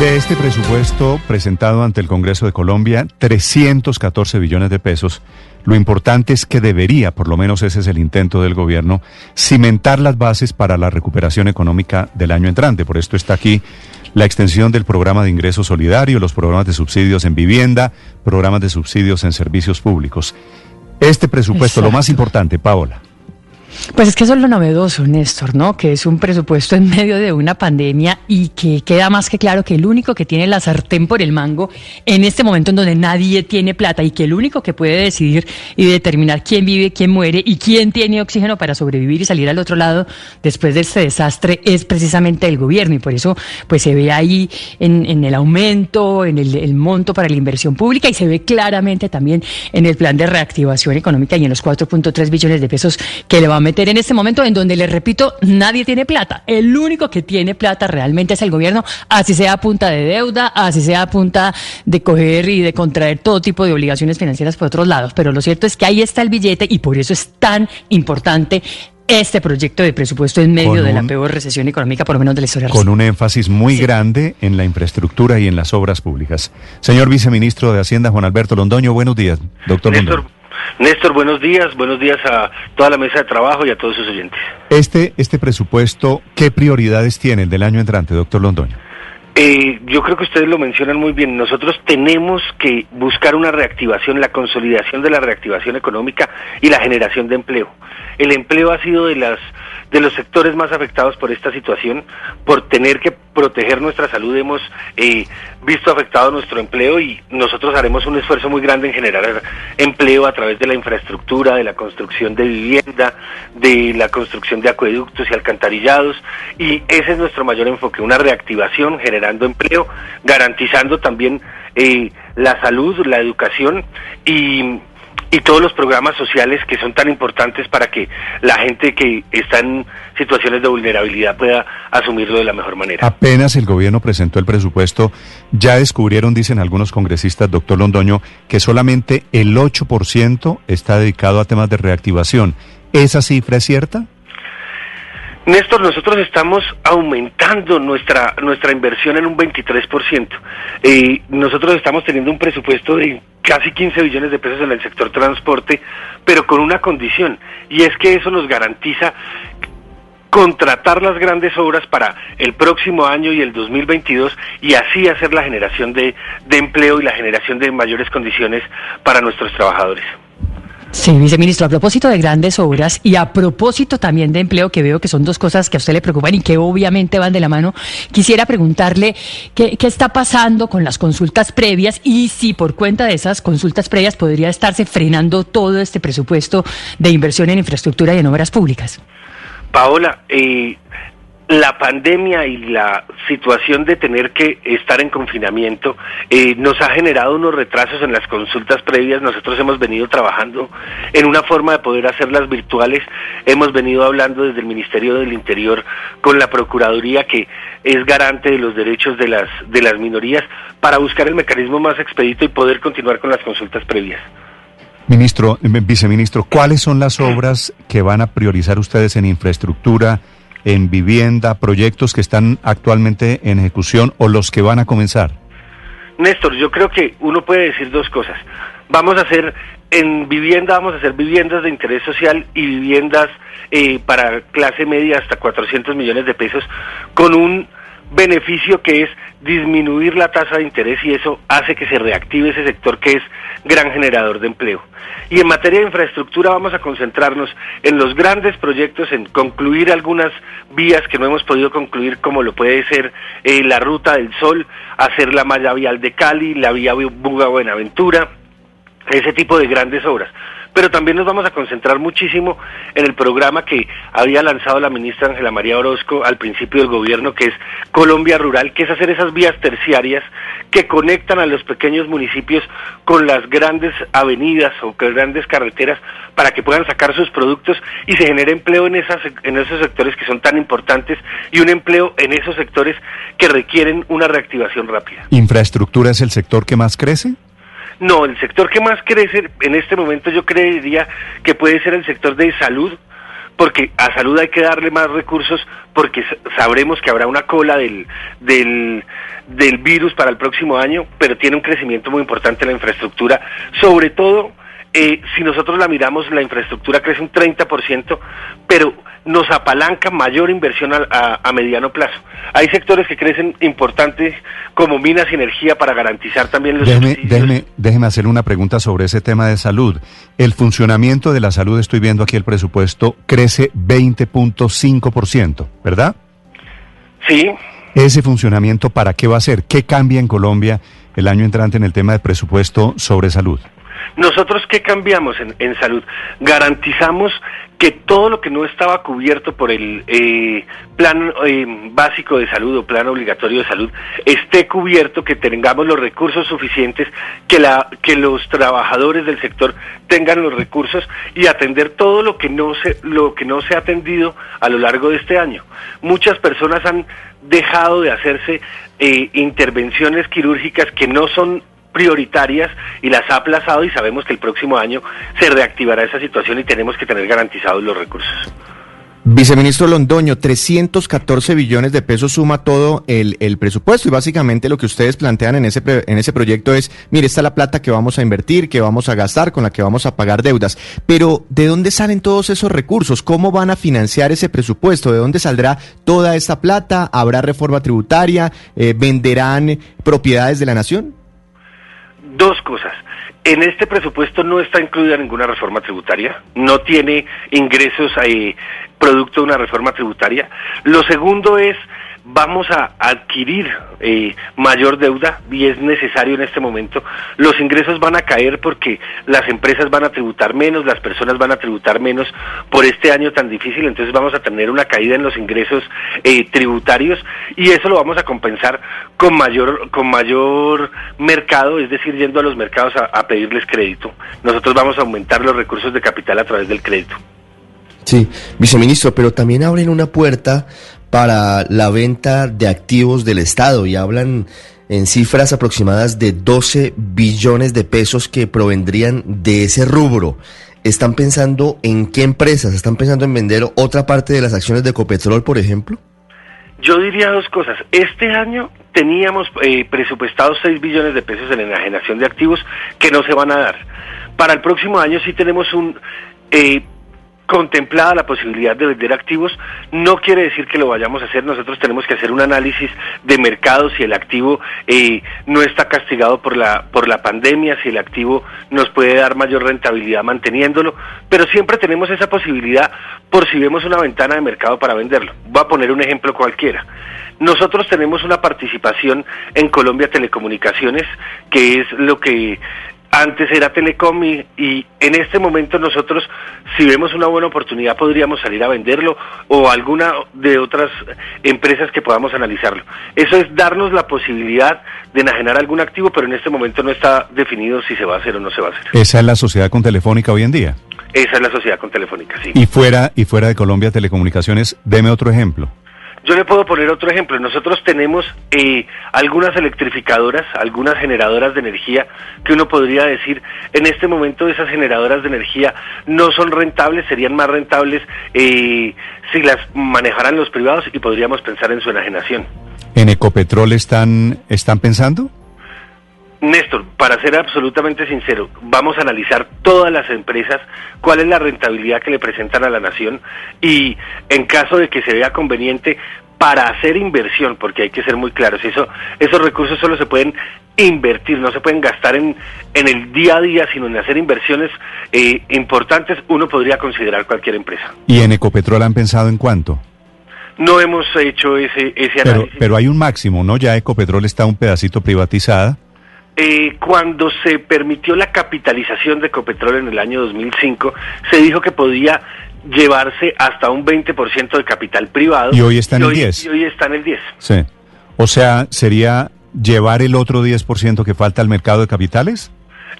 De este presupuesto presentado ante el Congreso de Colombia, 314 billones de pesos, lo importante es que debería, por lo menos ese es el intento del gobierno, cimentar las bases para la recuperación económica del año entrante. Por esto está aquí la extensión del programa de ingreso solidario, los programas de subsidios en vivienda, programas de subsidios en servicios públicos. Este presupuesto, lo más importante, Paola. Pues es que eso es lo novedoso, Néstor, ¿no? Que es un presupuesto en medio de una pandemia y que queda más que claro que el único que tiene la sartén por el mango en este momento en donde nadie tiene plata y que el único que puede decidir y determinar quién vive, quién muere y quién tiene oxígeno para sobrevivir y salir al otro lado después de este desastre es precisamente el gobierno y por eso pues se ve ahí en, el aumento, en el, el monto para la inversión pública y se ve claramente también en el plan de reactivación económica y en los 4.3 billones de pesos que le va a meter en este momento en donde, le repito, nadie tiene plata. El único que tiene plata realmente es el gobierno, así sea a punta de deuda, así sea a punta de coger y de contraer todo tipo de obligaciones financieras por otros lados. Pero lo cierto es que ahí está el billete y por eso es tan importante este proyecto de presupuesto en medio Con de la peor recesión económica, por lo menos de la historia Con un énfasis muy grande en la infraestructura y en las obras públicas. Señor viceministro de Hacienda, Juan Alberto Londoño, buenos días. Doctor Néstor, Londoño. Néstor, buenos días, buenos días a toda la mesa de trabajo y a todos sus oyentes. Este, este presupuesto, ¿qué prioridades tiene el del año entrante, doctor Londoño? Eh, yo creo que ustedes lo mencionan muy bien. Nosotros tenemos que buscar una reactivación, la consolidación de la reactivación económica y la generación de empleo. El empleo ha sido de las de los sectores más afectados por esta situación, por tener que proteger nuestra salud. Hemos eh, visto afectado nuestro empleo y nosotros haremos un esfuerzo muy grande en generar empleo a través de la infraestructura, de la construcción de vivienda, de la construcción de acueductos y alcantarillados. Y ese es nuestro mayor enfoque, una reactivación generando empleo, garantizando también eh, la salud, la educación y y todos los programas sociales que son tan importantes para que la gente que está en situaciones de vulnerabilidad pueda asumirlo de la mejor manera. Apenas el gobierno presentó el presupuesto, ya descubrieron, dicen algunos congresistas, doctor Londoño, que solamente el 8% está dedicado a temas de reactivación. ¿Esa cifra es cierta? Néstor, nosotros estamos aumentando nuestra nuestra inversión en un 23%. Eh, nosotros estamos teniendo un presupuesto de casi 15 billones de pesos en el sector transporte, pero con una condición, y es que eso nos garantiza contratar las grandes obras para el próximo año y el 2022 y así hacer la generación de, de empleo y la generación de mayores condiciones para nuestros trabajadores. Sí, viceministro, a propósito de grandes obras y a propósito también de empleo, que veo que son dos cosas que a usted le preocupan y que obviamente van de la mano, quisiera preguntarle qué, está pasando con las consultas previas y si por cuenta de esas consultas previas podría estarse frenando todo este presupuesto de inversión en infraestructura y en obras públicas. Paola, eh, la pandemia y la situación de tener que estar en confinamiento eh, nos ha generado unos retrasos en las consultas previas. Nosotros hemos venido trabajando en una forma de poder hacerlas virtuales. Hemos venido hablando desde el Ministerio del Interior con la Procuraduría que es garante de los derechos de las de las minorías para buscar el mecanismo más expedito y poder continuar con las consultas previas. Ministro, eh, viceministro, ¿cuáles son las obras que van a priorizar ustedes en infraestructura, en vivienda, proyectos que están actualmente en ejecución o los que van a comenzar? Néstor, yo creo que uno puede decir dos cosas. Vamos a hacer en vivienda, vamos a hacer viviendas de interés social y viviendas eh, para clase media hasta 400 millones de pesos con un beneficio que es disminuir la tasa de interés y eso hace que se reactive ese sector que es gran generador de empleo. Y en materia de infraestructura vamos a concentrarnos en los grandes proyectos, en concluir algunas vías que no hemos podido concluir, como lo puede ser eh, la Ruta del Sol, hacer la malla vial de Cali, la vía Buga Buenaventura, ese tipo de grandes obras. Pero también nos vamos a concentrar muchísimo en el programa que había lanzado la ministra Ángela María Orozco al principio del gobierno, que es Colombia Rural, que es hacer esas vías terciarias que conectan a los pequeños municipios con las grandes avenidas o con grandes carreteras para que puedan sacar sus productos y se genere empleo en, esas, en esos sectores que son tan importantes y un empleo en esos sectores que requieren una reactivación rápida. ¿Infraestructura es el sector que más crece? No, el sector que más crece en este momento yo creería que puede ser el sector de salud, porque a salud hay que darle más recursos porque sabremos que habrá una cola del, del, del virus para el próximo año, pero tiene un crecimiento muy importante en la infraestructura, sobre todo eh, si nosotros la miramos, la infraestructura crece un 30%, pero nos apalanca mayor inversión a, a, mediano plazo. Hay sectores que crecen importantes como minas y energía para garantizar también los déjeme, déjeme, déjeme hacer una pregunta sobre ese tema de salud. El funcionamiento de la salud, estoy viendo aquí el presupuesto, crece 20.5%, ¿verdad? Sí. ¿Ese funcionamiento para qué va a ser? ¿Qué cambia en Colombia el año entrante en el tema de presupuesto sobre salud? Nosotros, ¿qué cambiamos en, en salud? Garantizamos que todo lo que no estaba cubierto por el eh, plan eh, básico de salud o plan obligatorio de salud esté cubierto, que tengamos los recursos suficientes, que, la, que los trabajadores del sector tengan los recursos y atender todo lo que no se, lo que no se ha atendido a lo largo de este año. Muchas personas han dejado de hacerse eh, intervenciones quirúrgicas que no son prioritarias y las ha aplazado y sabemos que el próximo año se reactivará esa situación y tenemos que tener garantizados los recursos. Viceministro Londoño, 314 billones de pesos suma todo el, presupuesto y básicamente lo que ustedes plantean en ese, en ese proyecto es, mire, esta es la plata que vamos a invertir, que vamos a gastar, con la que vamos a pagar deudas. Pero, ¿de dónde salen todos esos recursos? ¿Cómo van a financiar ese presupuesto? ¿De dónde saldrá toda esta plata? ¿Habrá reforma tributaria? Eh, ¿Venderán propiedades de la nación? Dos cosas. En este presupuesto no está incluida ninguna reforma tributaria, no tiene ingresos eh, producto de una reforma tributaria. Lo segundo es vamos a adquirir eh, mayor deuda y es necesario en este momento. Los ingresos van a caer porque las empresas van a tributar menos, las personas van a tributar menos por este año tan difícil, entonces vamos a tener una caída en los ingresos eh, tributarios y eso lo vamos a compensar con mayor, con mayor mercado, es decir, yendo a los mercados a, a pedirles crédito. Nosotros vamos a aumentar los recursos de capital a través del crédito. Sí, viceministro, pero también abren una puerta para la venta de activos del Estado y hablan en cifras aproximadas de 12 billones de pesos que provendrían de ese rubro. ¿Están pensando en qué empresas? ¿Están pensando en vender otra parte de las acciones de Ecopetrol, por ejemplo? Yo diría dos cosas. Este año teníamos eh, presupuestados 6 billones de pesos en enajenación de activos que no se van a dar. Para el próximo año sí tenemos un eh, contemplada la posibilidad de vender activos, no quiere decir que lo vayamos a hacer, nosotros tenemos que hacer un análisis de mercado si el activo eh, no está castigado por la, por la pandemia, si el activo nos puede dar mayor rentabilidad manteniéndolo, pero siempre tenemos esa posibilidad por si vemos una ventana de mercado para venderlo. Voy a poner un ejemplo cualquiera. Nosotros tenemos una participación en Colombia Telecomunicaciones, que es lo que antes era Telecom y, y, en este momento nosotros, si vemos una buena oportunidad, podríamos salir a venderlo o alguna de otras empresas que podamos analizarlo. Eso es darnos la posibilidad de enajenar algún activo, pero en este momento no está definido si se va a hacer o no se va a hacer. ¿Esa es la sociedad con Telefónica hoy en día? Esa es la sociedad con Telefónica, sí. Y fuera, y fuera de Colombia Telecomunicaciones, deme otro ejemplo. Yo le puedo poner otro ejemplo. Nosotros tenemos eh, algunas electrificadoras, algunas generadoras de energía que uno podría decir, en este momento esas generadoras de energía no son rentables, serían más rentables eh, si las manejaran los privados y podríamos pensar en su enajenación. ¿En Ecopetrol están, están pensando? Néstor, para ser absolutamente sincero, vamos a analizar todas las empresas, cuál es la rentabilidad que le presentan a la nación y en caso de que se vea conveniente para hacer inversión, porque hay que ser muy claros, eso, esos recursos solo se pueden invertir, no se pueden gastar en, en el día a día, sino en hacer inversiones eh, importantes, uno podría considerar cualquier empresa. ¿Y en Ecopetrol han pensado en cuánto? No hemos hecho ese, ese pero, análisis. pero hay un máximo, ¿no? Ya Ecopetrol está un pedacito privatizada. Eh, cuando se permitió la capitalización de Ecopetrol en el año 2005, se dijo que podía llevarse hasta un 20% de capital privado. Y hoy está en el hoy- 10. Y hoy está en el 10. Sí. O sea, ¿sería llevar el otro 10% que falta al mercado de capitales?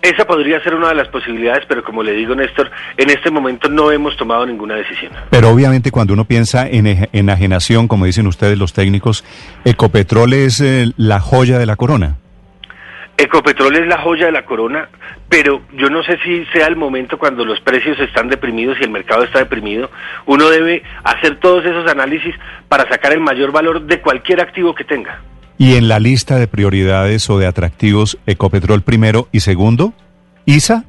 Esa podría ser una de las posibilidades, pero como le digo, Néstor, en este momento no hemos tomado ninguna decisión. Pero obviamente cuando uno piensa en enajenación, como dicen ustedes los técnicos, Ecopetrol es eh, la joya de la corona. Ecopetrol es la joya de la corona, pero yo no sé si sea el momento cuando los precios están deprimidos y el mercado está deprimido. Uno debe hacer todos esos análisis para sacar el mayor valor de cualquier activo que tenga. Y en la lista de prioridades o de atractivos, Ecopetrol primero y segundo, ISA.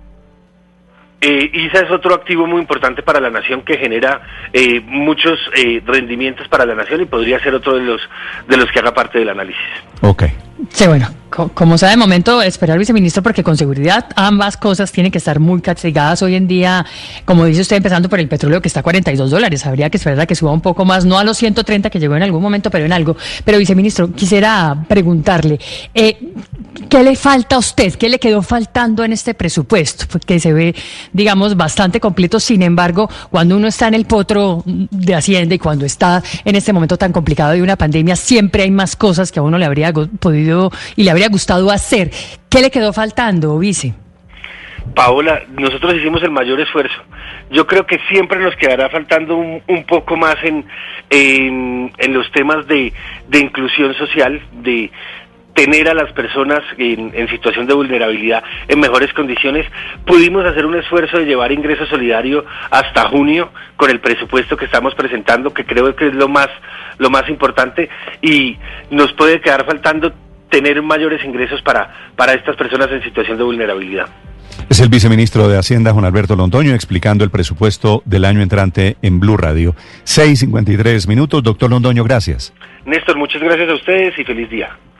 Eh, ISA es otro activo muy importante para la nación que genera eh, muchos eh, rendimientos para la nación y podría ser otro de los de los que haga parte del análisis. Ok. Sí, bueno, co- como sea de momento esperar viceministro porque con seguridad ambas cosas tienen que estar muy castigadas hoy en día, como dice usted, empezando por el petróleo que está a 42 dólares, habría que esperar a que suba un poco más, no a los 130 que llegó en algún momento, pero en algo. Pero viceministro, quisiera preguntarle, eh, ¿qué le falta a usted? ¿Qué le quedó faltando en este presupuesto? Porque se ve, digamos, bastante completo, sin embargo, cuando uno está en el potro de Hacienda y cuando está en este momento tan complicado de una pandemia, siempre hay más cosas que a uno le habría podido y le habría gustado hacer. ¿Qué le quedó faltando, vice? Paola, nosotros hicimos el mayor esfuerzo. Yo creo que siempre nos quedará faltando un, un poco más en, en, en los temas de, de inclusión social, de tener a las personas en, en situación de vulnerabilidad en mejores condiciones. Pudimos hacer un esfuerzo de llevar ingreso solidario hasta junio con el presupuesto que estamos presentando, que creo que es lo más, lo más importante, y nos puede quedar faltando tener mayores ingresos para, para estas personas en situación de vulnerabilidad. Es el viceministro de Hacienda, Juan Alberto Londoño, explicando el presupuesto del año entrante en Blue Radio. 6.53 minutos. Doctor Londoño, gracias. Néstor, muchas gracias a ustedes y feliz día.